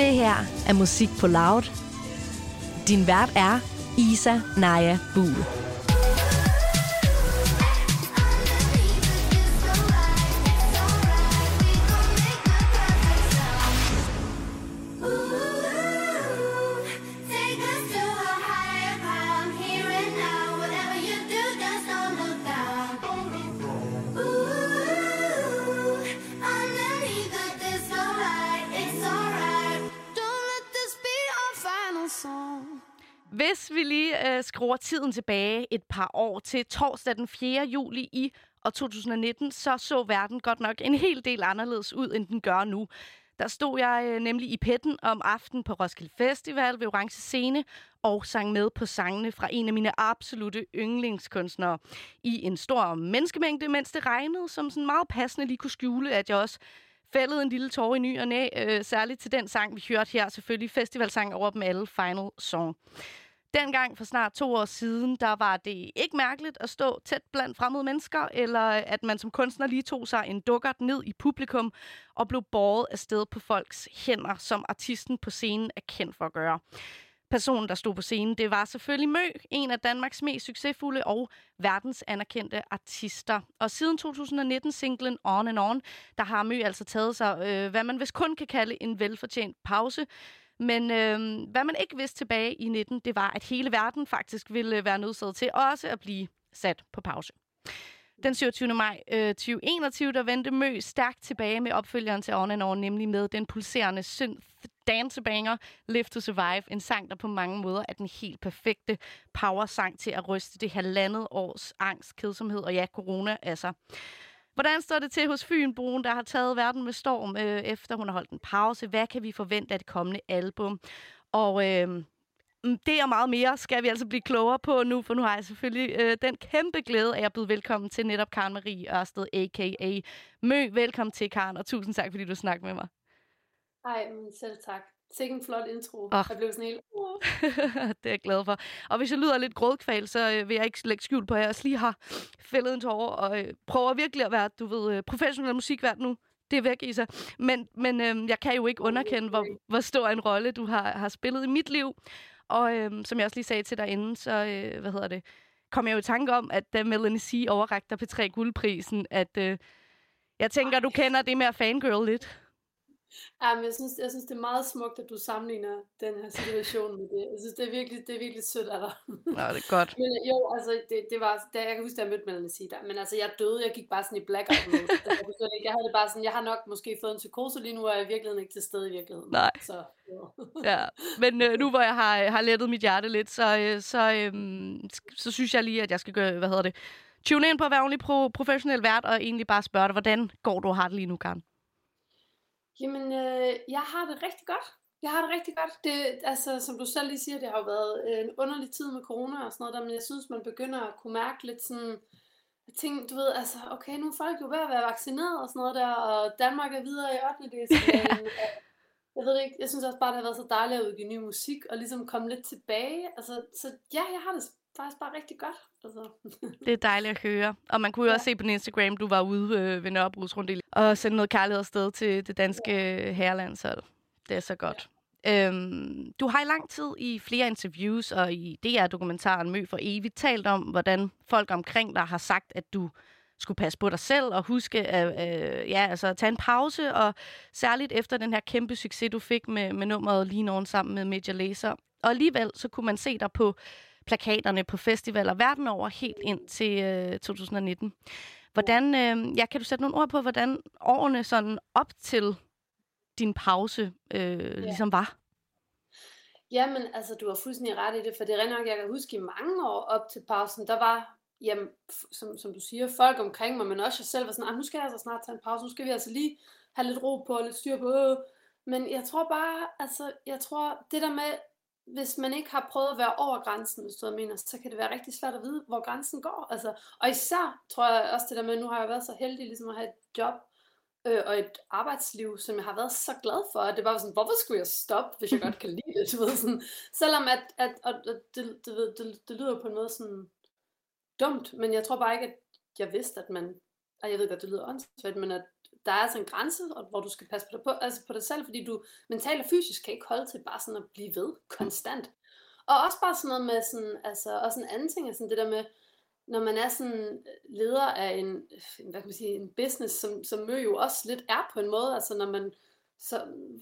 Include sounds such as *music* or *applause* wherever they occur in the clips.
Det her er musik på loud. Din vært er Isa Naja Buhl. Tiden tilbage et par år til torsdag den 4. juli i år 2019, så så verden godt nok en hel del anderledes ud, end den gør nu. Der stod jeg øh, nemlig i petten om aften på Roskilde Festival ved Orange Scene og sang med på sangene fra en af mine absolute yndlingskunstnere i en stor menneskemængde, mens det regnede, som sådan meget passende lige kunne skjule, at jeg også fældede en lille tårer i ny og næ, øh, særligt til den sang, vi hørte her, selvfølgelig festivalsang over dem alle, Final Song. Dengang for snart to år siden, der var det ikke mærkeligt at stå tæt blandt fremmede mennesker, eller at man som kunstner lige tog sig en dukkert ned i publikum og blev båret afsted på folks hænder, som artisten på scenen er kendt for at gøre. Personen, der stod på scenen, det var selvfølgelig Mø, en af Danmarks mest succesfulde og verdens anerkendte artister. Og siden 2019-singlen On and On, der har Mø altså taget sig, øh, hvad man vist kun kan kalde en velfortjent pause. Men øh, hvad man ikke vidste tilbage i 19, det var, at hele verden faktisk ville øh, være nødsaget til også at blive sat på pause. Den 27. maj øh, 2021, der vendte Mø stærkt tilbage med opfølgeren til On and On, nemlig med den pulserende synth dancebanger Live to Survive, en sang, der på mange måder er den helt perfekte power-sang til at ryste det halvandet års angst, kedsomhed og ja, corona altså. Hvordan står det til hos Fynboen, der har taget verden med storm, øh, efter hun har holdt en pause? Hvad kan vi forvente af det kommende album? Og øh, det og meget mere skal vi altså blive klogere på nu, for nu har jeg selvfølgelig øh, den kæmpe glæde af at byde velkommen til netop Karen Marie Ørsted, a.k.a. Mø. Velkommen til, Karen, og tusind tak, fordi du snakker med mig. Ej, men selv tak. Sikke en flot intro. Åh. Jeg blev sådan helt... Uh. *laughs* det er jeg glad for. Og hvis jeg lyder lidt grådkval, så øh, vil jeg ikke lægge skjul på, at jeg også lige har fældet en tårer og øh, prøver virkelig at være, du ved, øh, professionel musikvært nu. Det er væk, Isa. Men, men øh, jeg kan jo ikke underkende, hvor, hvor stor en rolle du har, har spillet i mit liv. Og øh, som jeg også lige sagde til dig inden, så, øh, hvad hedder det, kom jeg jo i tanke om, at da Melanie C. overrakte dig på 3 guldprisen, at øh, jeg tænker, du kender det med at fangirl lidt. Ja, men jeg synes, jeg synes, det er meget smukt, at du sammenligner den her situation med det. Jeg synes, det er virkelig, det er virkelig sødt af dig. Nå, det er godt. *laughs* Men øh, jo, altså, det, det var, da, jeg kan huske, da jeg mødte Melanie der, men altså, jeg døde, jeg gik bare sådan i blackout mode. Jeg, jeg havde det bare sådan, jeg har nok måske fået en psykose lige nu, og jeg er i virkeligheden ikke til stede i virkeligheden. Nej. Så, jo. *laughs* Ja, men øh, nu hvor jeg har, har lettet mit hjerte lidt, så, øh, så, øh, så synes jeg lige, at jeg skal gøre, hvad hedder det, tune ind på at være ordentlig pro- professionel vært, og egentlig bare spørge dig, hvordan går du har det lige nu, Karen? Jamen, øh, jeg har det rigtig godt. Jeg har det rigtig godt. Det, altså, som du selv lige siger, det har jo været øh, en underlig tid med corona og sådan noget der, men jeg synes, man begynder at kunne mærke lidt sådan, ting, du ved, altså, okay, nu er folk jo ved at være vaccineret og sådan noget der, og Danmark er videre i 8. del. *laughs* Jeg ved det ikke, jeg synes også bare, det har været så dejligt at udgive ny musik, og ligesom komme lidt tilbage. Altså, så ja, jeg har det faktisk bare rigtig godt. Altså. *laughs* Det er dejligt at høre. Og man kunne jo også se på din Instagram, du var ude øh, ved Nørrebros rundt og sende noget kærlighed afsted til det danske ja. herrelandshold. Det er så godt. Øhm, du har i lang tid i flere interviews og i DR-dokumentaren Mø for evigt talt om, hvordan folk omkring dig har sagt, at du skulle passe på dig selv og huske at, øh, ja, altså, at tage en pause, og særligt efter den her kæmpe succes, du fik med, med nummeret Lige nogen sammen med Major Lazer. Og alligevel så kunne man se dig på plakaterne på festivaler verden over helt ind til øh, 2019. Hvordan, øh, ja, kan du sætte nogle ord på, hvordan årene sådan op til din pause øh, ligesom var? Jamen, altså, du har fuldstændig ret i det, for det er rent nok, jeg kan huske i mange år op til pausen, der var, jamen, som, som du siger, folk omkring mig, men også jeg selv var sådan, "Ah, nu skal jeg altså snart tage en pause, nu skal vi altså lige have lidt ro på lidt styr på. øh." Men jeg tror bare, altså, jeg tror, det der med, hvis man ikke har prøvet at være over grænsen, hvis du jeg mener, så kan det være rigtig svært at vide, hvor grænsen går. Altså, og især tror jeg også det der med, nu har jeg været så heldig ligesom at have et job, øh, og et arbejdsliv, som jeg har været så glad for, at det var sådan, hvorfor skulle jeg stoppe, hvis jeg godt kan lide det, *laughs* du ved, sådan, selvom at, at, at, at det, det, det, det, det lyder på en måde sådan dumt, men jeg tror bare ikke, at jeg vidste, at man, og jeg ved godt, det lyder åndssvagt, men at der er altså en grænse, og hvor du skal passe på dig, på, altså på dig selv, fordi du mentalt og fysisk kan ikke holde til bare sådan at blive ved konstant. Og også bare sådan noget med sådan, altså også en anden ting, er sådan det der med, når man er sådan øh, leder af en, øh, hvad kan man sige, en business, som, som Mø jo også lidt er på en måde, altså når man så,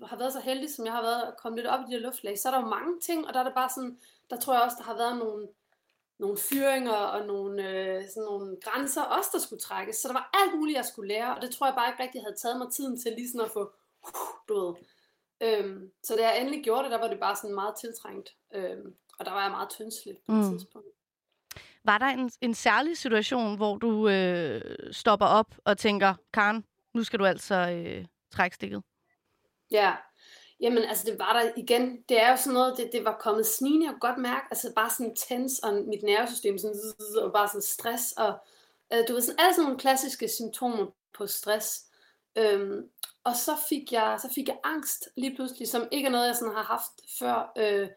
har været så heldig, som jeg har været, at komme lidt op i de her luftlag, så er der jo mange ting, og der er der bare sådan, der tror jeg også, der har været nogle, nogle fyringer og nogle, øh, sådan nogle grænser, også der skulle trækkes. Så der var alt muligt, jeg skulle lære, og det tror jeg bare ikke rigtig havde taget mig tiden til lige sådan at få, du ved. Øhm, så da jeg endelig gjorde det, der var det bare sådan meget tiltrængt. Øhm, og der var jeg meget tyndsligt på mm. det tidspunkt. Var der en, en særlig situation, hvor du øh, stopper op og tænker, Karen, nu skal du altså øh, trække stikket? Ja, jamen altså det var der igen. Det er jo sådan noget, det, det var kommet snigende, jeg kunne godt mærke, altså bare sådan tens, og mit nervesystem, sådan, og bare sådan stress, og øh, du ved sådan, alle sådan nogle klassiske symptomer på stress. Øhm, og så fik, jeg, så fik jeg angst lige pludselig, som ikke er noget, jeg sådan har haft før. Øh,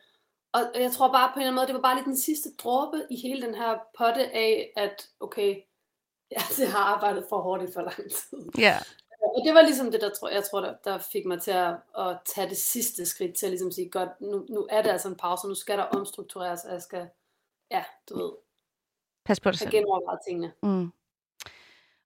og jeg tror bare på en eller anden måde, det var bare lidt den sidste dråbe i hele den her potte af, at okay, *laughs* jeg har arbejdet for hårdt i for lang tid. Ja. Og det var ligesom det, der tror, jeg tror, der, der fik mig til at, at tage det sidste skridt til at ligesom sige, godt, nu, nu er det altså en pause, nu skal der omstruktureres, og jeg skal, ja, du ved, Pas på dig selv. genoverveje tingene. Mm.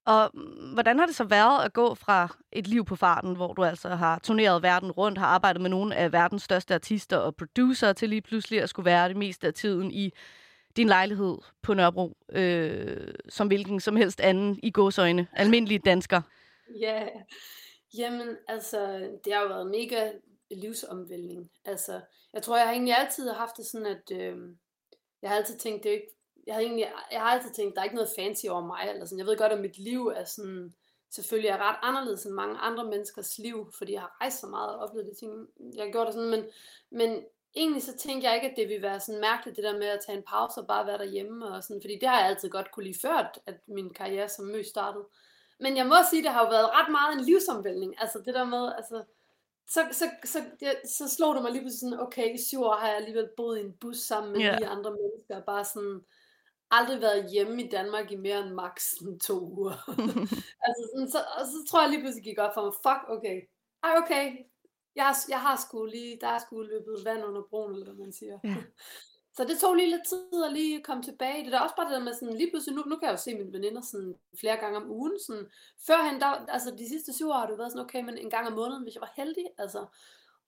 Og hvordan har det så været at gå fra et liv på farten, hvor du altså har turneret verden rundt, har arbejdet med nogle af verdens største artister og producer, til lige pludselig at skulle være det meste af tiden i din lejlighed på Nørrebro, øh, som hvilken som helst anden i gåsøjne, almindelige dansker? Ja, yeah. jamen altså, det har jo været mega livsomvæltning. Altså, jeg tror, jeg har egentlig altid haft det sådan, at øh, jeg har altid tænkt, det er ikke, jeg har egentlig, jeg har altid tænkt, der er ikke noget fancy over mig, eller sådan. Jeg ved godt, at mit liv er sådan, selvfølgelig er ret anderledes end mange andre menneskers liv, fordi jeg har rejst så meget og oplevet de ting, jeg har gjort det sådan, men, men egentlig så tænkte jeg ikke, at det ville være sådan mærkeligt, det der med at tage en pause og bare være derhjemme, og sådan, fordi det har jeg altid godt kunne lide før, at min karriere som mø startede. Men jeg må sige, det har jo været ret meget en livsomvæltning. Altså det der med, altså, så, så, så, det, så slog det mig lige pludselig sådan, okay, i syv år har jeg alligevel boet i en bus sammen med yeah. andre mennesker, bare sådan, aldrig været hjemme i Danmark i mere end maks to uger. *laughs* altså sådan, så, og så tror jeg lige pludselig gik op for mig, fuck, okay, ej okay, jeg, jeg har sgu lige, der er sgu løbet vand under broen, eller hvad man siger. Yeah. *laughs* Så det tog lige lidt tid at lige komme tilbage. Det er også bare det der med sådan, lige pludselig, nu, nu kan jeg jo se mine veninder sådan flere gange om ugen. Sådan, førhen, der, altså de sidste syv år har det været sådan, okay, men en gang om måneden, hvis jeg var heldig. Altså,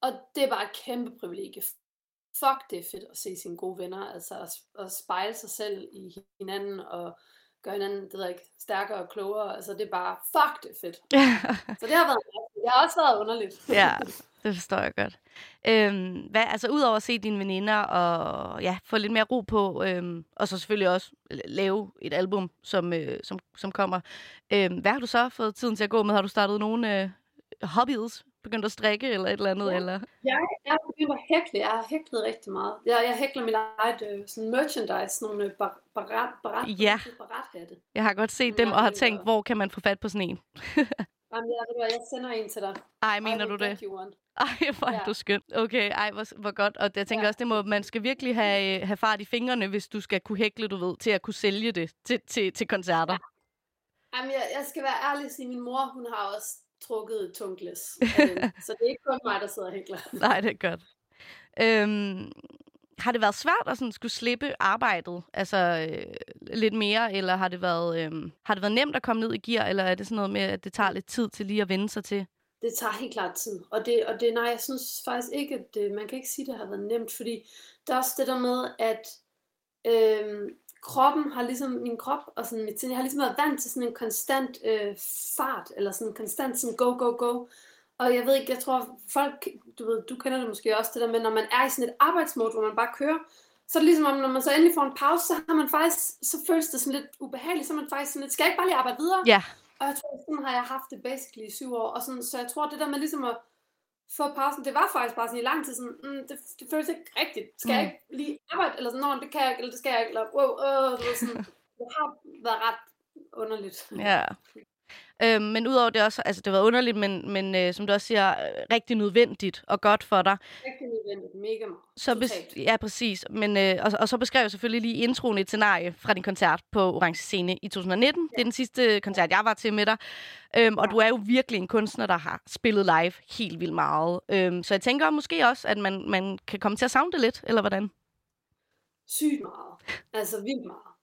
og det er bare et kæmpe privilegie. Fuck, det er fedt at se sine gode venner, altså at, at spejle sig selv i hinanden, og gøre hinanden, det ved jeg ikke, stærkere og klogere. Altså det er bare, fuck, det er fedt. *laughs* Så det har været, det har også været underligt. ja, *laughs* det forstår jeg godt. Øhm, hvad, altså udover at se dine veninder og ja, få lidt mere ro på, øhm, og så selvfølgelig også lave et album, som, øh, som, som kommer. Øhm, hvad har du så fået tiden til at gå med? Har du startet nogle øh, hobbies? Begyndt at strikke eller et eller andet? Ja. Eller? Jeg er begyndt at hækle. Jeg har hæklet rigtig meget. Jeg, jeg hækler mit eget øh, sådan merchandise, nogle øh, bar, barat, barat, ja. barathatte. Jeg har godt set dem og har tænkt, hvor kan man få fat på sådan en? *laughs* Jamen, jeg, jeg sender en til dig. Ej, mener du det? Ej, hvor er ja. du skøn. Okay, ej, hvor, hvor godt. Og jeg tænker ja. også, det må, man skal virkelig have, have fart i fingrene, hvis du skal kunne hækle, du ved, til at kunne sælge det til, til, til koncerter. Ja. Jamen, jeg, jeg skal være ærlig og sige, min mor, hun har også trukket et tungt læs. *laughs* så det er ikke kun mig, der sidder og hækler. Nej, det er godt. Øhm, har det været svært at sådan skulle slippe arbejdet altså øh, lidt mere, eller har det været øh, har det været nemt at komme ned i gear, eller er det sådan noget med, at det tager lidt tid til lige at vende sig til? Det tager helt klart tid, og det, og det nej, jeg synes faktisk ikke, at det, man kan ikke sige, at det har været nemt, fordi der er også det der med, at øh, kroppen har ligesom, min krop og sådan mit sind, jeg har ligesom været vant til sådan en konstant øh, fart, eller sådan en konstant sådan go, go, go. Og jeg ved ikke, jeg tror folk, du ved, du kender det måske også, det der med, når man er i sådan et arbejdsmode, hvor man bare kører, så er det ligesom om, når man så endelig får en pause, så har man faktisk, så føles det sådan lidt ubehageligt, så er man faktisk sådan lidt, skal jeg ikke bare lige arbejde videre? Ja. Og jeg tror, sådan har jeg haft det basically i syv år, og sådan, så jeg tror, det der med ligesom at få pausen, det var faktisk bare sådan i lang tid sådan, mm, det, det føles ikke rigtigt. Skal mm. jeg ikke lige arbejde, eller sådan, Nå, det kan jeg ikke, eller det skal jeg ikke, eller wow, øh, det, sådan, det har været ret underligt. Ja. Øhm, men udover det også, altså det var underligt, men, men øh, som du også siger, øh, rigtig nødvendigt og godt for dig. Rigtig nødvendigt, mega meget. Så bes- ja, præcis. Men, øh, og, og så beskrev jeg selvfølgelig lige introen et scenarie fra din koncert på Orange Scene i 2019. Ja. Det er den sidste koncert, jeg var til med dig. Øhm, og Ja. du er jo virkelig en kunstner, der har spillet live helt vildt meget. Øhm, så jeg tænker måske også, at man, man kan komme til at savne det lidt, eller hvordan? sygt meget. Altså vildt meget.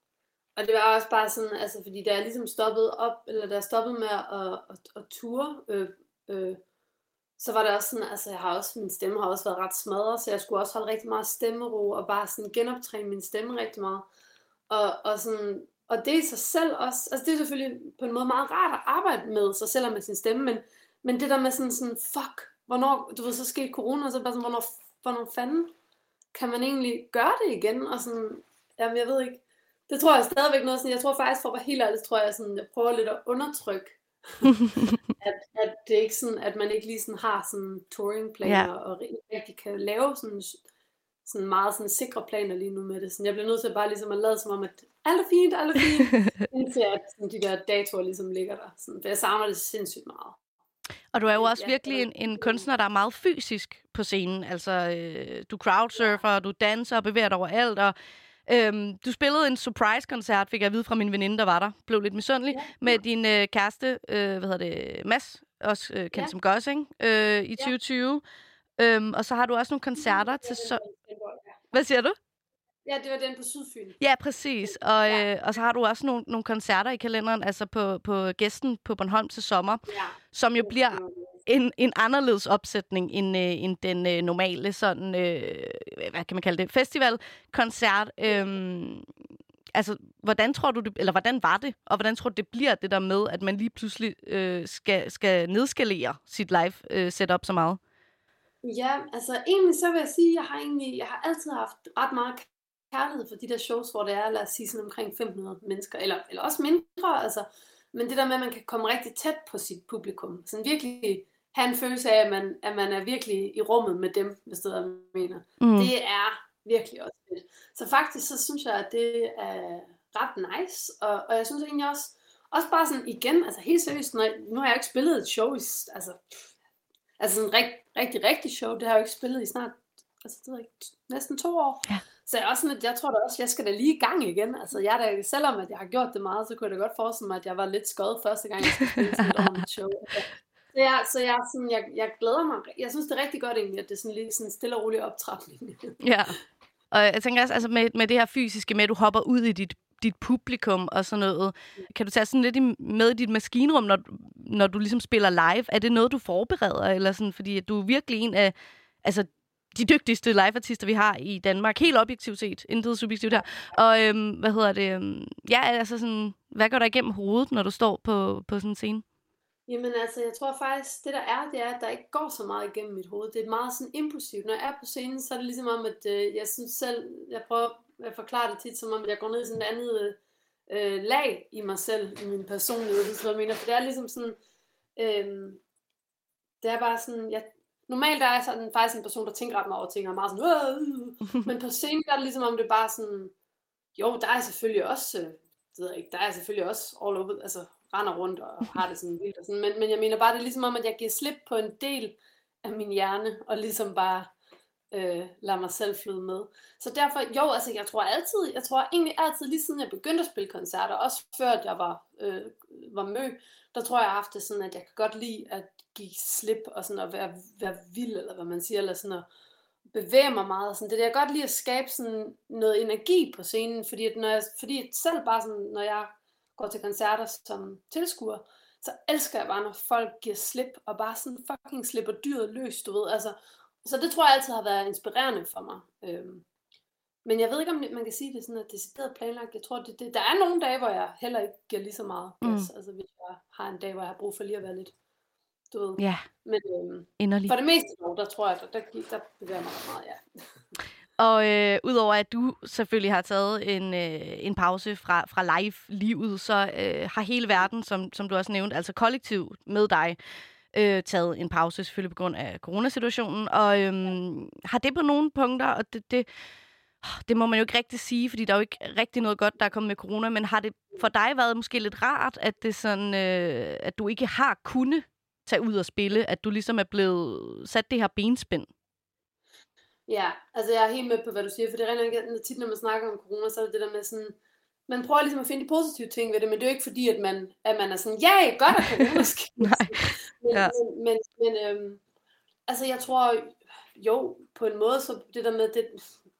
Og det var også bare sådan, altså fordi da jeg ligesom stoppede op, eller da jeg stoppede med at, at, at ture, øh, øh, så var det også sådan, altså jeg har også, min stemme har også været ret smadret, så jeg skulle også holde rigtig meget stemmero, og bare sådan genoptræne min stemme rigtig meget. Og, og sådan, og det i sig selv også, altså det er selvfølgelig på en måde meget rart at arbejde med sig selv og med sin stemme, men, men det der med sådan, sådan fuck, hvornår, du ved, så skete corona, og så bare sådan, hvornår, hvornår fanden kan man egentlig gøre det igen? Og sådan, jamen jeg ved ikke, det tror jeg stadigvæk noget sådan, jeg tror faktisk, for at være helt ærlig, tror jeg sådan, jeg prøver lidt at undertrykke, *laughs* at, at det er ikke sådan, at man ikke lige sådan har sådan touringplaner, Ja. ja. og rigtig kan lave sådan, sådan meget sådan sikre planer lige nu med det. Sådan, jeg bliver nødt til bare ligesom at lade som om, at alt er fint, alt er fint, *laughs* indtil at sådan, de der datoer ligesom ligger der. Sådan, for jeg savner det sindssygt meget. Og du er jo også Ja, virkelig en, en kunstner, der er meget fysisk på scenen. Altså, øh, du crowdsurfer, du danser og bevæger dig overalt, og øhm, du spillede en surprise-koncert, fik jeg at vide fra min veninde, der var der. Blev lidt misundelig. Ja. Med din øh, kæreste, øh, hvad hedder det, Mads, også øh, kendt Ja. som Gossing, øh, i 2020. Øhm, og så har du også nogle koncerter til... Så... Hvad siger du? Ja, det var den på Sydfyn. Ja, præcis. Og, Ja. øh, og så har du også nogle, nogle koncerter i kalenderen, altså på, på gæsten på Bornholm til sommer, Ja. som jo bliver en, en anderledes opsætning end, øh, end den øh, normale sådan, øh, hvad kan man kalde det, festival, koncert. Øhm, altså, hvordan tror du, det, eller hvordan var det, og hvordan tror du, det bliver det der med, at man lige pludselig øh, skal, skal nedskalere sit live øh, setup så meget? Ja, altså egentlig så vil jeg sige, at jeg har egentlig, jeg har altid haft ret meget kærlighed for de der shows, hvor det er, lad os sige sådan omkring 500 mennesker, eller, eller også mindre, altså. Men det der med, at man kan komme rigtig tæt på sit publikum, sådan virkelig have en følelse af, at man, at man er virkelig i rummet med dem, hvis det er, mener. Mm. Det er virkelig også fedt. Så faktisk, så synes jeg, at det er ret nice, og, og jeg synes egentlig også, også bare sådan igen, altså helt seriøst, når jeg, nu har jeg ikke spillet et show i, altså, altså sådan rigtig, rigtig, rigtig show, det har jeg jo ikke spillet i snart, altså det ikke, næsten to år. Ja. Så jeg også sådan, at jeg tror da også, jeg skal da lige i gang igen. Altså jeg da, selvom at jeg har gjort det meget, så kunne jeg da godt forestille mig, at jeg var lidt skøjet første gang, jeg skulle spille *laughs* sådan et show. Ja, Så jeg, så jeg, sådan, jeg, jeg glæder mig. Jeg synes, det er rigtig godt egentlig, at det er sådan lige sådan en stille og rolig optrapning. *laughs* Ja. Og jeg tænker også, altså med, med det her fysiske med, at du hopper ud i dit, dit publikum og sådan noget. Kan du tage sådan lidt i, med i dit maskinrum, når, når du ligesom spiller live? Er det noget, du forbereder? Eller sådan, fordi du er virkelig en af altså, de dygtigste liveartister, vi har i Danmark. Helt objektivt set. Intet subjektivt her. Og øhm, hvad hedder det? Øhm, ja, altså sådan, hvad går der igennem hovedet, når du står på, på sådan en scene? Jamen altså, jeg tror faktisk, det der er, det er, at der ikke går så meget igennem mit hoved. Det er meget sådan impulsivt. Når jeg er på scenen, så er det ligesom om, at øh, jeg synes selv, jeg prøver at forklare det tit, som om at jeg går ned i sådan et andet øh, lag i mig selv, i min personlighed, hvis du mener. For det er ligesom sådan, øh, det er bare sådan, jeg, normalt er jeg sådan, faktisk en person, der tænker ret meget over ting, og er meget sådan, "Åh!" *laughs* men på scenen der er det ligesom om, det er bare sådan, jo, der er selvfølgelig også, øh, det ved jeg ikke, der er selvfølgelig også all over, altså render rundt og har det sådan vildt og sådan, men, men jeg mener bare, det er ligesom om, at jeg giver slip på en del af min hjerne, og ligesom bare øh, lader mig selv flyde med. Så derfor, jo, altså jeg tror altid, jeg tror egentlig altid, lige siden jeg begyndte at spille koncerter, også før at jeg var, øh, var mø, der tror jeg, jeg har haft det sådan, at jeg kan godt lide at give slip og sådan at være, være vild, eller hvad man siger, eller sådan at bevæge mig meget. og Sådan. Det er det, jeg godt lide at skabe sådan noget energi på scenen, fordi, at når jeg, fordi selv bare sådan, når jeg går til koncerter som tilskuer, så elsker jeg bare, når folk giver slip, og bare sådan fucking slipper dyret løs, du ved. Altså, så det tror jeg altid har været inspirerende for mig. Øhm, men jeg ved ikke, om man kan sige det sådan, at decideret planlagt. Jeg tror, det, det, der er nogle dage, hvor jeg heller ikke giver lige så meget gas. Mm. Altså hvis jeg har en dag, hvor jeg har brug for lige at være lidt, du ved. Ja, Men øhm, inderligt. for det meste der tror jeg, der, der, der bevæger mig meget, ja. Og øh, udover at du selvfølgelig har taget en, øh, en pause fra, fra live-livet, så øh, har hele verden, som, som du også nævnte, altså kollektivt med dig, øh, taget en pause, selvfølgelig på grund af coronasituationen. Og øh, har det på nogle punkter, og det, det det må man jo ikke rigtig sige, fordi der er jo ikke rigtig noget godt, der er kommet med corona, men har det for dig været måske lidt rart, at, det sådan, øh, at du ikke har kunnet tage ud og spille, at du ligesom er blevet sat det her benspænd? Ja, altså jeg er helt med på, hvad du siger, for det er rent tit, når man snakker om corona, så er det det der med sådan, man prøver ligesom at finde de positive ting ved det, men det er jo ikke fordi, at man, at man er sådan, ja, godt at corona *laughs* sker. Nej. men, Ja. men, men, men øhm, altså jeg tror, jo, på en måde, så det der med, det,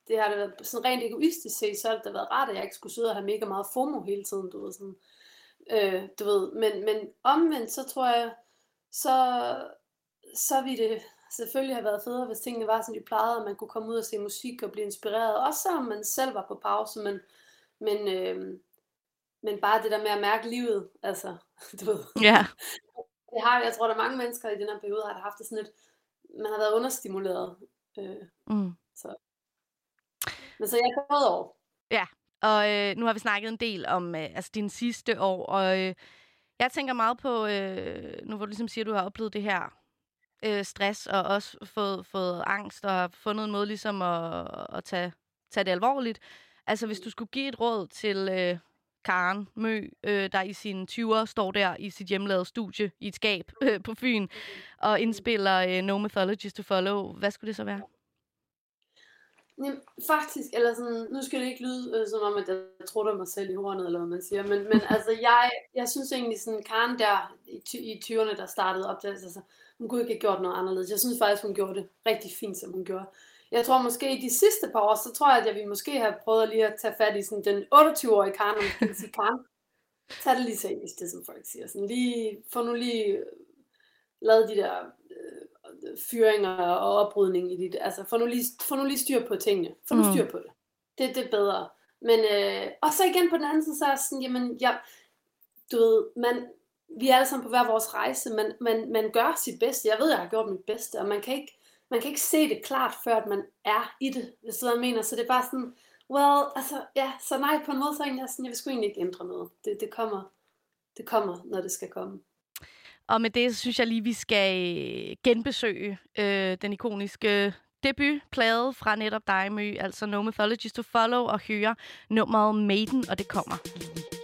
det har da været sådan rent egoistisk set, så har det været rart, at jeg ikke skulle sidde og have mega meget FOMO hele tiden, du ved, sådan, øh, du ved, men, men omvendt, så tror jeg, så, så ville det selvfølgelig have været federe, hvis tingene var, som de plejede, og man kunne komme ud og se musik og blive inspireret, også selvom man selv var på pause, men, men, øh, men bare det der med at mærke livet, altså, *laughs* du ved, Ja. det har, jeg tror, der er mange mennesker i den her periode, har haft det sådan lidt, man har været understimuleret, øh, Mm. men så jeg er både over. Og øh, nu har vi snakket en del om øh, altså dine sidste år, og øh, jeg tænker meget på, øh, nu hvor du ligesom siger, at du har oplevet det her øh, stress, og også fået, fået angst, og har fundet en måde ligesom at, at tage, tage det alvorligt. Altså hvis du skulle give et råd til øh, Karen Mø, øh, der i sine 20'er står der i sit hjemlavede studie i et skab øh, på Fyn, og indspiller øh, No Mythologies to Follow, hvad skulle det så være? Jamen, faktisk, eller sådan, nu skal det ikke lyde øh, som om, at jeg trutter mig selv i hornet, eller hvad man siger, men, men altså, jeg, jeg synes egentlig sådan, Karen der i, ty- i 20'erne, der startede op, altså, hun kunne ikke have gjort noget anderledes. Jeg synes faktisk, hun gjorde det rigtig fint, som hun gjorde. Jeg tror måske i de sidste par år, så tror jeg, at jeg ville måske have prøvet lige at tage fat i sådan den 28-årige Karen, kan sige, Karen, tag det lige seriøst, det som folk siger. Sådan lige, få nu lige øh, lavet de der øh, fyringer og oprydning i dit, altså få nu, lige, få nu lige styr på tingene. Få nu Mm. styr på det. Det, det er bedre. Men, øh, og så igen på den anden side, så er sådan, jamen, jeg, du ved, man, vi er alle sammen på hver vores rejse, man, man, man gør sit bedste. Jeg ved, jeg har gjort mit bedste, og man kan ikke, man kan ikke se det klart, før at man er i det, hvis du hvad jeg mener. Så det er bare sådan, well, altså, ja, så nej, på en måde, så er jeg sådan, jeg vil sgu egentlig ikke ændre noget. Det, det kommer, det kommer, når det skal komme. Og med det, så synes jeg lige, vi skal øh, genbesøge øh, den ikoniske debutplade fra netop dig, My, altså No Mythologies to Follow, og høre nummeret Maiden, og det kommer lige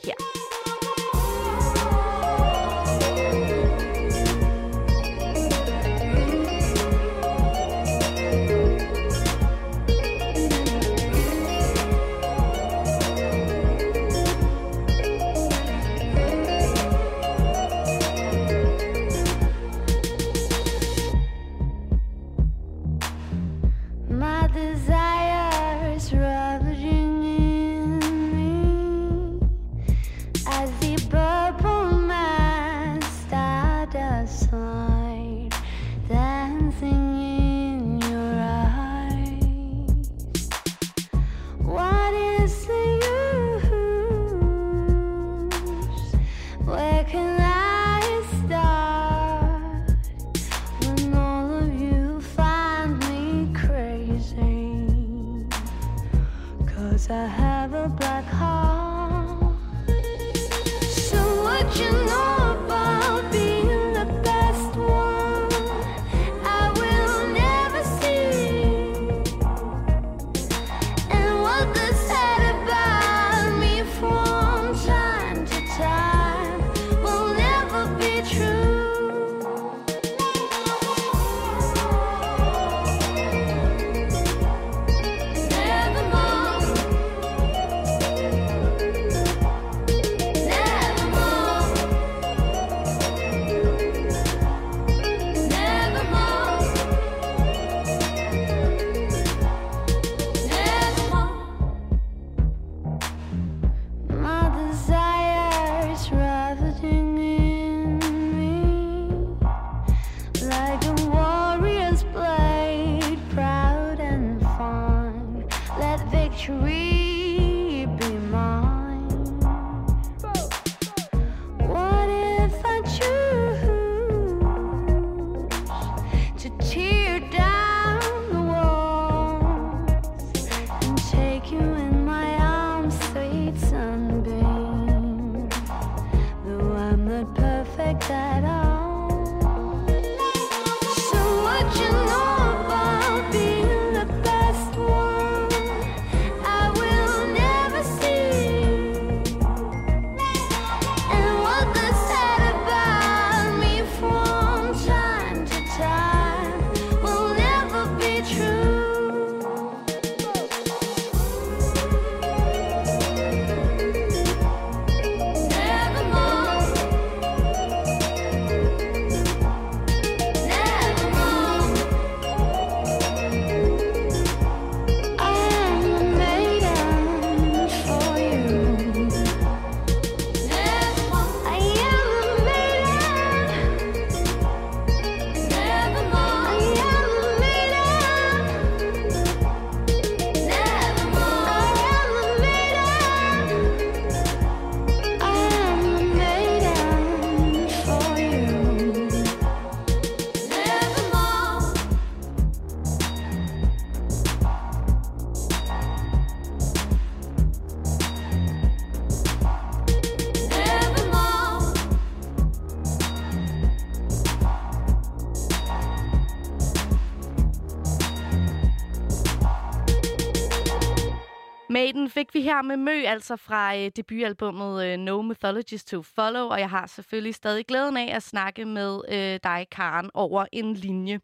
fik vi her med Mø, altså fra øh, debutalbummet øh, No Mythologies to Follow, og jeg har selvfølgelig stadig glæden af at snakke med øh, dig, Karen, over en linje.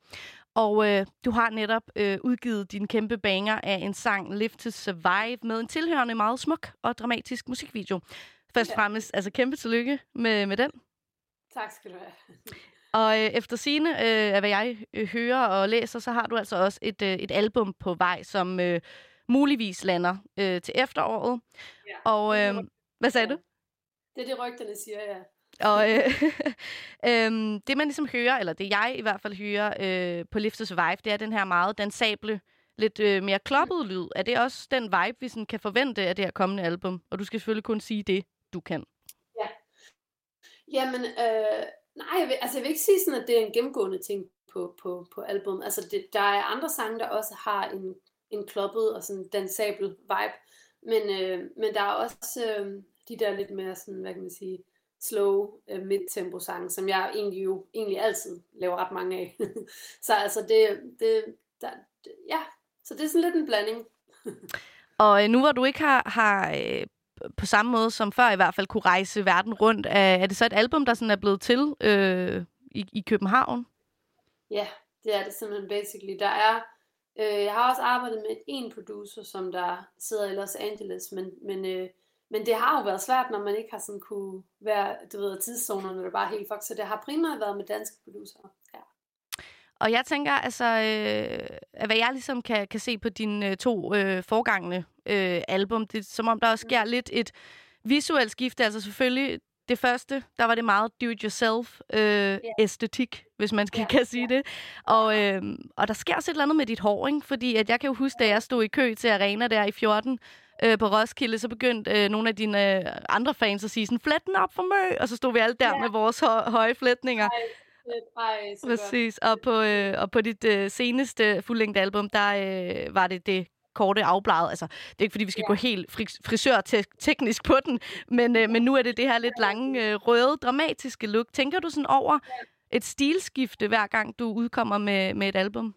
Og øh, du har netop øh, udgivet din kæmpe banger af en sang Live to Survive med en tilhørende meget smuk og dramatisk musikvideo. Først og Ja. fremmest, altså kæmpe tillykke med, med den. Tak skal du have. *laughs* Og øh, efter sine, øh, af hvad jeg øh, hører og læser, så har du altså også et, øh, et album på vej, som øh, muligvis lander øh, til efteråret. Ja. Og øh, hvad sagde du? Det er det, rygterne siger, ja. Og øh, *laughs* øh, det man ligesom hører, eller det jeg i hvert fald hører øh, på Live to Survive, det er den her meget dansable, lidt øh, mere kloppet lyd. Er det også den vibe, vi sådan kan forvente af det her kommende album? Og du skal selvfølgelig kun sige det, du kan. Jamen, øh, nej, jeg vil, altså jeg vil ikke sige sådan, at det er en gennemgående ting på, på, på album. Altså, det, der er andre sange, der også har en, en kloppet og sådan dansabel vibe. Men, øh, men der er også øh, de der lidt mere sådan, hvad kan man sige, slow øh, mid-tempo sange, som jeg egentlig jo egentlig altid laver ret mange af. *laughs* så altså det, det, der, det, ja, så det er sådan lidt en blanding. *laughs* Og øh, nu hvor du ikke har, har øh, på samme måde som før i hvert fald kunne rejse verden rundt, er, er det så et album, der sådan er blevet til øh, i, i København? Ja, det er det simpelthen basically. Der er, øh, jeg har også arbejdet med en producer, som der sidder i Los Angeles, men, men, øh, men det har jo været svært, når man ikke har sådan kunne være, du ved, tidszonerne der bare helt fuck, så det har primært været med danske producer. Ja. Og jeg tænker, altså, øh, at hvad jeg ligesom kan, kan se på dine øh, to øh, forgangne øh, album, det er som om, der også sker lidt et visuelt skifte. Altså selvfølgelig, det første, der var det meget do-it-yourself øh, æstetik, hvis man skal, Ja, kan sige det. Og, øh, og der sker også et eller andet med dit hår, ikke? Fordi at jeg kan jo huske, da jeg stod i kø til Arena der i 14, øh, på Roskilde, så begyndte øh, nogle af dine øh, andre fans at sige sådan, flet den op for mø, og så stod vi alle der Ja. med vores hø- høje flætninger. Ej. Præcis, og på, øh, og på dit øh, seneste fuldlængde album, der øh, var det det korte afbladet. Altså, det er ikke, fordi vi skal Ja. gå helt fri- frisør-teknisk på den, men, øh, men nu er det det her lidt lange, øh, røde, dramatiske look. Tænker du sådan over et stilskifte, hver gang du udkommer med, med et album?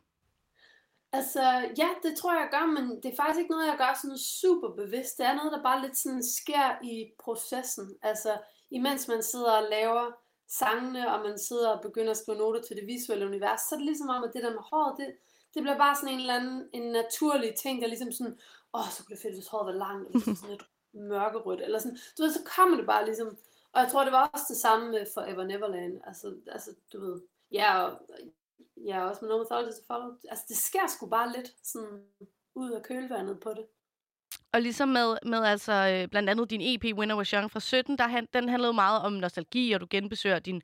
Altså, ja, det tror jeg, jeg gør, men det er faktisk ikke noget, jeg gør sådan super bevidst. Det er noget, der bare lidt sådan sker i processen. Altså, imens man sidder og laver sangene, og man sidder og begynder at skrive noter til det visuelle univers, så er det ligesom om, at det der med håret, det, det bliver bare sådan en eller anden en naturlig ting, der ligesom sådan, åh, så kunne det fedt, hvis håret var langt, eller sådan lidt mørkerødt, eller sådan. Du ved, så kommer det bare ligesom, og jeg tror, det var også det samme med Forever Neverland. Altså, altså du ved, ja, og Ja, også med No Mythology to Follow. Altså, det sker sgu bare lidt sådan ud af kølvandet på det. Og ligesom med, med altså, øh, blandt andet din EP Winner Was Young fra 17, der, han, den handlede meget om nostalgi, og du genbesøger din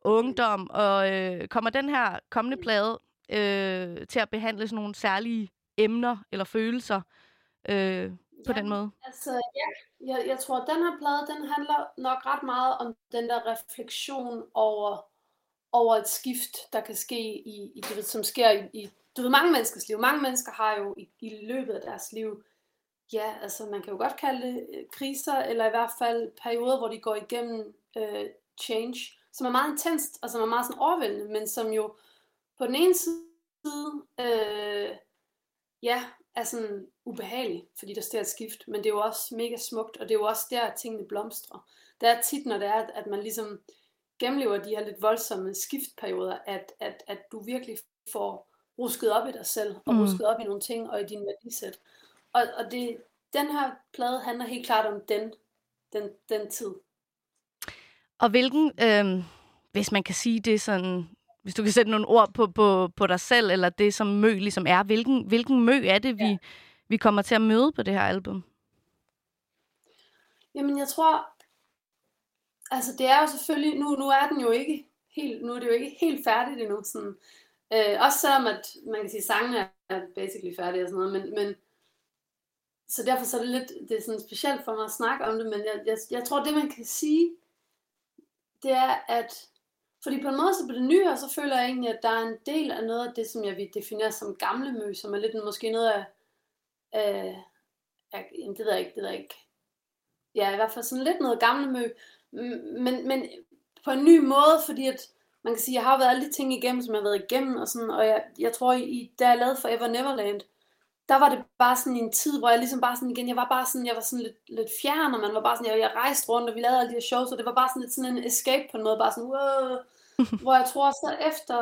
ungdom. Og øh, kommer den her kommende plade øh, til at behandle sådan nogle særlige emner eller følelser øh, på den måde? Altså, ja, jeg, jeg tror, at den her plade, den handler nok ret meget om den der refleksion over, over et skift, der kan ske i, i du ved, som sker i, i, du ved, mange menneskers liv. Mange mennesker har jo i, i løbet af deres liv, ja, altså man kan jo godt kalde det øh, kriser, eller i hvert fald perioder, hvor de går igennem øh, change, som er meget intenst, og som er meget sådan overvældende, men som jo på den ene side, øh, ja, er sådan ubehagelig, fordi der sker et skift, men det er jo også mega smukt, og det er jo også der, tingene blomstrer. Det er tit, når det er, at- man ligesom gennemlever de her lidt voldsomme skiftperioder, at, at, at du virkelig får rusket op i dig selv, og mm. rusket op i nogle ting, og i din værdisæt. Og, og det, den her plade handler helt klart om den, den, den tid. Og hvilken, øh, hvis man kan sige det sådan, hvis du kan sætte nogle ord på, på, på dig selv, eller det som mø ligesom er, hvilken, hvilken mø er det, vi, Ja. vi kommer til at møde på det her album? Jamen, jeg tror, altså det er jo selvfølgelig, nu, nu er den jo ikke helt, nu er det jo ikke helt færdigt endnu, sådan, øh, også selvom at, man kan sige, sangene er basically færdige og sådan noget, men, men så derfor så er det lidt, det er sådan specielt for mig at snakke om det, men jeg, jeg, jeg tror, det man kan sige, det er, at fordi på en måde, så på det nye her, så føler jeg egentlig, at der er en del af noget af det, som jeg vil definere som gamle mø, som er lidt måske noget af, øh, af jamen, det ved jeg ikke, det ved jeg ikke, ja, i hvert fald sådan lidt noget gamle mø, men, men på en ny måde, fordi at man kan sige, jeg har været alle de ting igennem, som jeg har været igennem, og sådan, og jeg, jeg tror, i, da jeg lavede Forever Neverland, der var det bare sådan en tid, hvor jeg ligesom bare sådan igen, jeg var bare sådan, jeg var sådan lidt, lidt fjern, og man var bare sådan, jeg, jeg rejste rundt, og vi lavede alle de her shows, og det var bare sådan lidt sådan en escape på en måde, bare sådan, wow. *laughs* hvor jeg tror så efter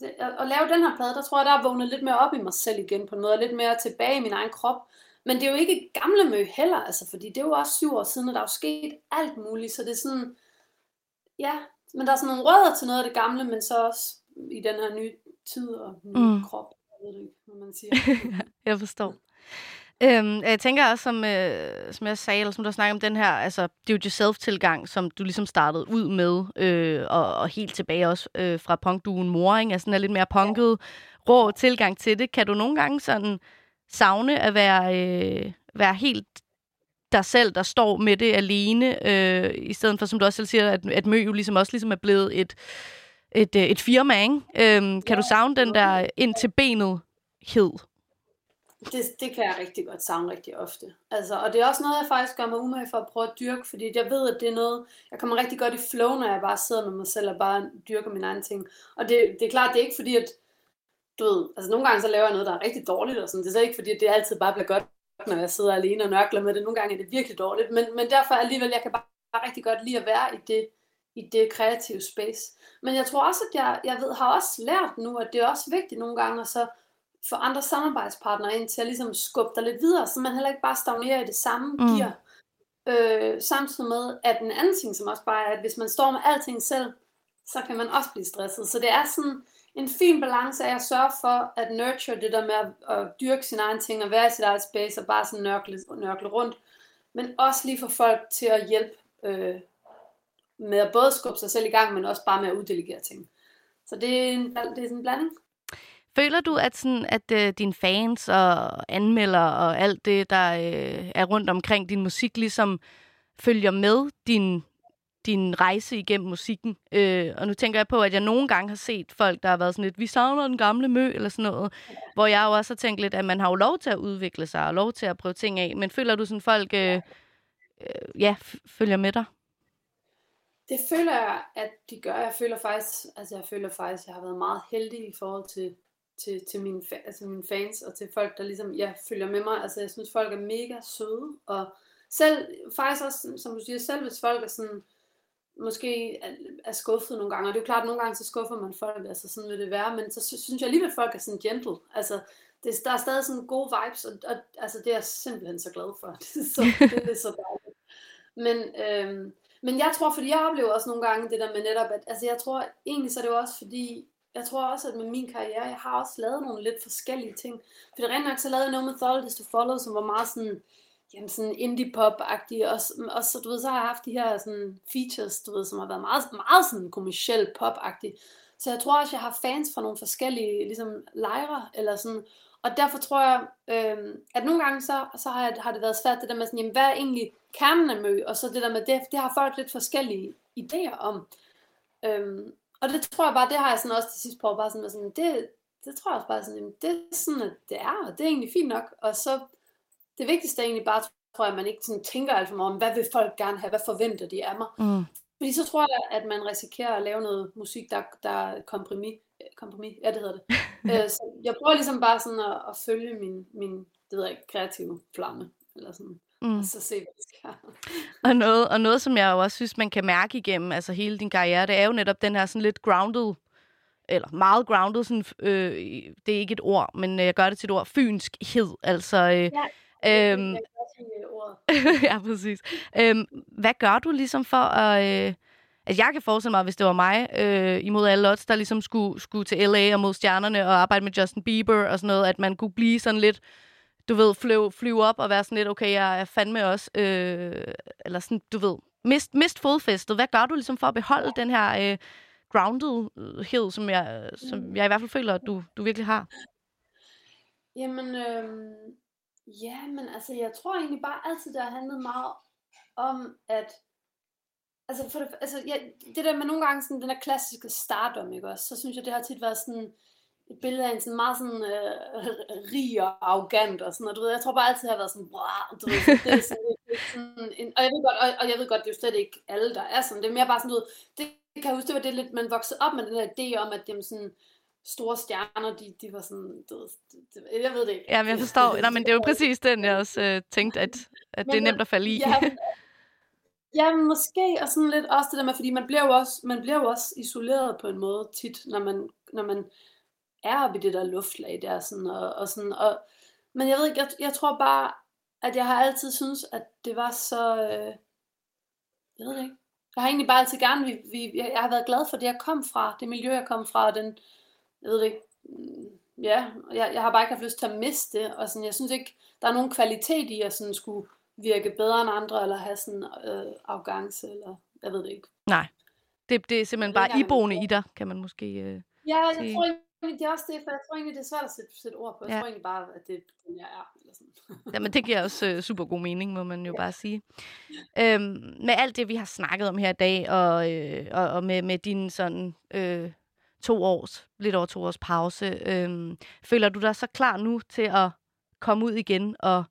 det, at, at lave den her plade, der tror jeg, der er vågnet lidt mere op i mig selv igen på en måde, og lidt mere tilbage i min egen krop. Men det er jo ikke gamle mø heller, altså, fordi det er jo også syv år siden, og der er jo sket alt muligt, så det er sådan, ja, men der er sådan nogle rødder til noget af det gamle, men så også i den her nye tid og Mm. mm. krop, jeg ved det ikke, hvad man siger. *laughs* Jeg forstår. Øhm, jeg tænker også, som, øh, som jeg sagde, eller som du snakker om den her, altså, det er jo yourself-tilgang, som du ligesom startede ud med, øh, og, og helt tilbage også øh, fra punkduen Moring, altså den er lidt mere punket, rå tilgang til det. Kan du nogle gange sådan savne at være, øh, være helt dig selv, der står med det alene, øh, i stedet for, som du også selv siger, at, at Mø jo ligesom også ligesom er blevet et, et, øh, et firma, ikke? Øhm, kan du savne den der ind til benet hed? Det, det kan jeg rigtig godt savne rigtig ofte. Altså, og det er også noget, jeg faktisk gør mig umage for at prøve at dyrke, fordi jeg ved, at det er noget, jeg kommer rigtig godt i flow, når jeg bare sidder med mig selv og bare dyrker mine egne ting. Og det, det er klart, det er ikke fordi, at du ved, altså nogle gange så laver jeg noget, der er rigtig dårligt, og sådan. det er så ikke fordi, at det altid bare bliver godt, når jeg sidder alene og nørkler med det. Nogle gange er det virkelig dårligt, men, men derfor alligevel, jeg kan bare, bare rigtig godt lide at være i det, i det kreative space. Men jeg tror også, at jeg, jeg ved, har også lært nu, at det er også vigtigt nogle gange at så få andre samarbejdspartnere ind til at ligesom skubbe dig lidt videre, så man heller ikke bare stagnerer i det samme Mm. gear. Øh, samtidig med, at en anden ting, som også bare er, at hvis man står med alting selv, så kan man også blive stresset. Så det er sådan en fin balance af at sørge for at nurture det der med at, at dyrke sin egen ting og være i sit eget space og bare sådan nørkle, nørkle rundt. Men også lige få folk til at hjælpe øh, med at både skubbe sig selv i gang, men også bare med at uddelegere ting. Så det er, en, det er sådan en blanding. Føler du, at, sådan, at øh, dine fans og anmeldere og alt det, der øh, er rundt omkring din musik, ligesom følger med din, din rejse igennem musikken? Øh, og nu tænker jeg på, at jeg nogle gange har set folk, der har været sådan lidt, vi savner den gamle mø, eller sådan noget. Hvor jeg jo også har tænkt lidt, at man har jo lov til at udvikle sig, og lov til at prøve ting af. Men føler du sådan, folk øh, øh, ja, følger med dig? Det føler jeg, at de gør. Jeg føler faktisk, altså jeg føler faktisk, at jeg har været meget heldig i forhold til, til, til mine, altså mine fans og til folk, der ligesom, jeg følger med mig. Altså jeg synes, folk er mega søde, og selv, faktisk også, som du siger, selv hvis folk er sådan, måske er, er skuffet nogle gange, og det er jo klart, at nogle gange så skuffer man folk, altså sådan vil det være, men så synes jeg alligevel, at folk er sådan gentle. Altså, det, der er stadig sådan gode vibes, og, og altså, det er jeg simpelthen så glad for. Det *laughs* er så, det er så dejligt. Men, øhm, men jeg tror, fordi jeg oplever også nogle gange det der med netop, at altså jeg tror egentlig så er det jo også fordi, jeg tror også, at med min karriere, jeg har også lavet nogle lidt forskellige ting. For det rent nok, så lavede jeg noget med Authorities to Follow, som var meget sådan, jamen sådan indie pop agtig og, og så, du ved, så har jeg haft de her sådan features, du ved, som har været meget, meget sådan kommersiel pop agtig Så jeg tror også, jeg har fans fra nogle forskellige ligesom, lejre, eller sådan, og derfor tror jeg, øhm, at nogle gange så, så har, jeg, har det været svært det der med sådan, jamen, hvad er egentlig kernen af mø, og så det der med det, det har folk lidt forskellige idéer om. Øhm, og det tror jeg bare, det har jeg sådan også til sidst på, bare sådan, sådan det, det tror jeg også bare sådan, jamen, det er sådan, at det er, og det er egentlig fint nok. Og så, det vigtigste er egentlig bare, tror jeg, at man ikke sådan tænker alt for meget om, hvad vil folk gerne have, hvad forventer de af mig. Mm. Fordi så tror jeg, at man risikerer at lave noget musik, der, der er kompromis. Øh, Kompromis, ja det hedder det. *laughs* Øh, så jeg prøver ligesom bare sådan at, at følge min, min det ved jeg ikke, kreative flamme. Eller sådan. Mm. Og så se, hvad det skal. *laughs* Og noget, og noget, som jeg jo også synes, man kan mærke igennem altså hele din karriere, det er jo netop den her sådan lidt grounded, eller meget grounded, sådan, øh, det er ikke et ord, men jeg gør det til et ord, fynskhed. Altså, øh, Ja, øhm, Jeg kan sige ordet. *laughs* ja, præcis. Øhm, hvad gør du ligesom for at... Øh, altså, jeg kan forestille mig, hvis det var mig øh, imod alle odds, der ligesom skulle, skulle til LA og mod stjernerne og arbejde med Justin Bieber og sådan noget, at man kunne blive sådan lidt, du ved, flyve, flyve op og være sådan lidt, okay, jeg er fandme også, øh, eller sådan, du ved, mist, mist fodfæstet. Hvad gør du ligesom for at beholde den her øh, groundedhed, som jeg, som jeg i hvert fald føler, at du, du virkelig har? Jamen, øhm, ja, men altså, jeg tror egentlig bare altid, det har handlet meget om, at altså, for det, altså ja, det der med nogle gange sådan, den der klassiske stardom, ikke også, så synes jeg, det har tit været sådan et billede af en sådan meget sådan øh, rig og arrogant og sådan, og du ved, jeg tror bare altid, jeg har været sådan, wow, du ved, så det er sådan, det er sådan en, og jeg ved godt, og, og jeg ved godt, det er jo slet ikke alle, der er sådan, det er mere bare sådan, du ved, det kan jeg huske, det var det lidt, man voksede op med den der idé om, at jamen sådan, store stjerner, de, de var sådan, du ved, jeg ved det ikke. Ja, men jeg forstår. Nej, men det er jo præcis den, jeg også øh, tænkte, at, at det er nemt at falde i. Ja, men- ja, måske, og sådan lidt også det der med, fordi man bliver jo også, man bliver jo også isoleret på en måde tit, når man, når man er oppe i det der luftlag der, sådan, og, og sådan, og, men jeg ved ikke, jeg, jeg tror bare, at jeg har altid synes at det var så, øh, jeg ved det ikke, jeg har egentlig bare altid gerne, vi, vi, jeg jeg har været glad for det, jeg kom fra, det miljø, jeg kom fra, og den, jeg ved det ikke, mm, ja, jeg, jeg har bare ikke haft lyst til at miste det, og sådan, jeg synes ikke, der er nogen kvalitet i at sådan skulle virke bedre end andre, eller have sådan øh, arrogance, eller jeg ved det ikke. Nej, det, det er simpelthen ved bare iboende i dig, kan man måske... Øh... Ja, jeg sige. tror egentlig, det er også det, for jeg tror egentlig, det er svært at sætte, sætte ord på. Jeg Ja. tror egentlig bare, at det er den, jeg er. Eller sådan. *laughs* Jamen, det giver også øh, super god mening, må man jo bare sige. Øhm, med alt det, vi har snakket om her i dag, og, øh, og, og med, med din sådan øh, to års, lidt over to års pause, øh, føler du dig så klar nu til at komme ud igen og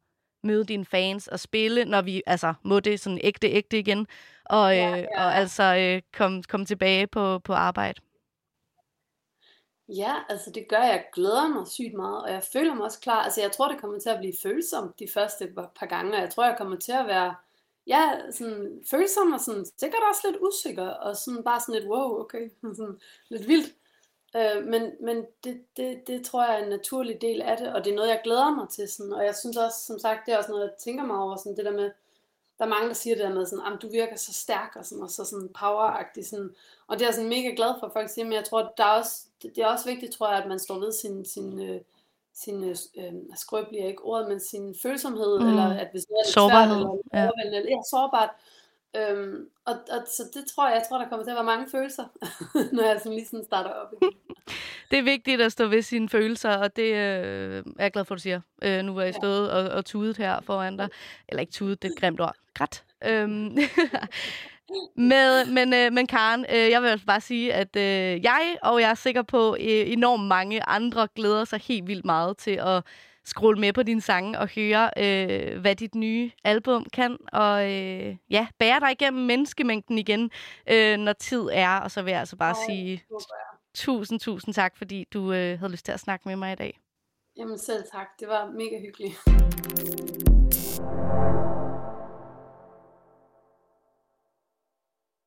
møde dine fans og spille, når vi altså må det sådan ægte, ægte igen, og, øh, Ja, ja, og altså øh, komme kom tilbage på, på arbejde? Ja, altså det gør jeg. Glæder mig sygt meget, og jeg føler mig også klar. Altså jeg tror, det kommer til at blive følsomt de første par par gange, og jeg tror, jeg kommer til at være ja, sådan følsom og sådan, sikkert også lidt usikker, og sådan bare sådan lidt, wow, okay, *laughs* sådan lidt vildt. Øh, men men det, det, det tror jeg er en naturlig del af det, og det er noget, jeg glæder mig til. Sådan, og jeg synes også, som sagt, det er også noget, jeg tænker mig over, sådan det der med, der er mange, der siger det der med, sådan, "Jamen, du virker så stærk og, sådan, og så sådan poweragtig. Sådan. Og det er jeg sådan mega glad for, at folk siger, men jeg tror, der er også, det, er også vigtigt, tror jeg, at man står ved sin, sin, øh, sin øh, øh, skrøbelig er ikke ordet, men sin følsomhed, Mm. eller at hvis noget er Sårbarhed, svært, eller ja. overvældende, eller ja, sårbart. Øhm, og, og, så det tror jeg, jeg tror, der kommer til at være mange følelser, *laughs* når jeg sådan lige sådan starter op igen. Det er vigtigt at stå ved sine følelser, og det øh, er jeg glad for, at du siger. Øh, nu er jeg stået og, og tudet her foran dig. Eller ikke tudet, det er et grimt ord. Græt. Øhm, *laughs* med, men, øh, men Karen, øh, jeg vil bare sige, at øh, jeg, og jeg er sikker på, øh, enormt mange andre glæder sig helt vildt meget til at scrolle med på dine sange og høre, øh, hvad dit nye album kan. Og øh, ja, bære dig igennem menneskemængden igen, øh, når tid er. Og så vil jeg altså bare Ej, sige tusind, tusind tak, fordi du øh, havde lyst til at snakke med mig i dag. Jamen selv tak, det var mega hyggeligt.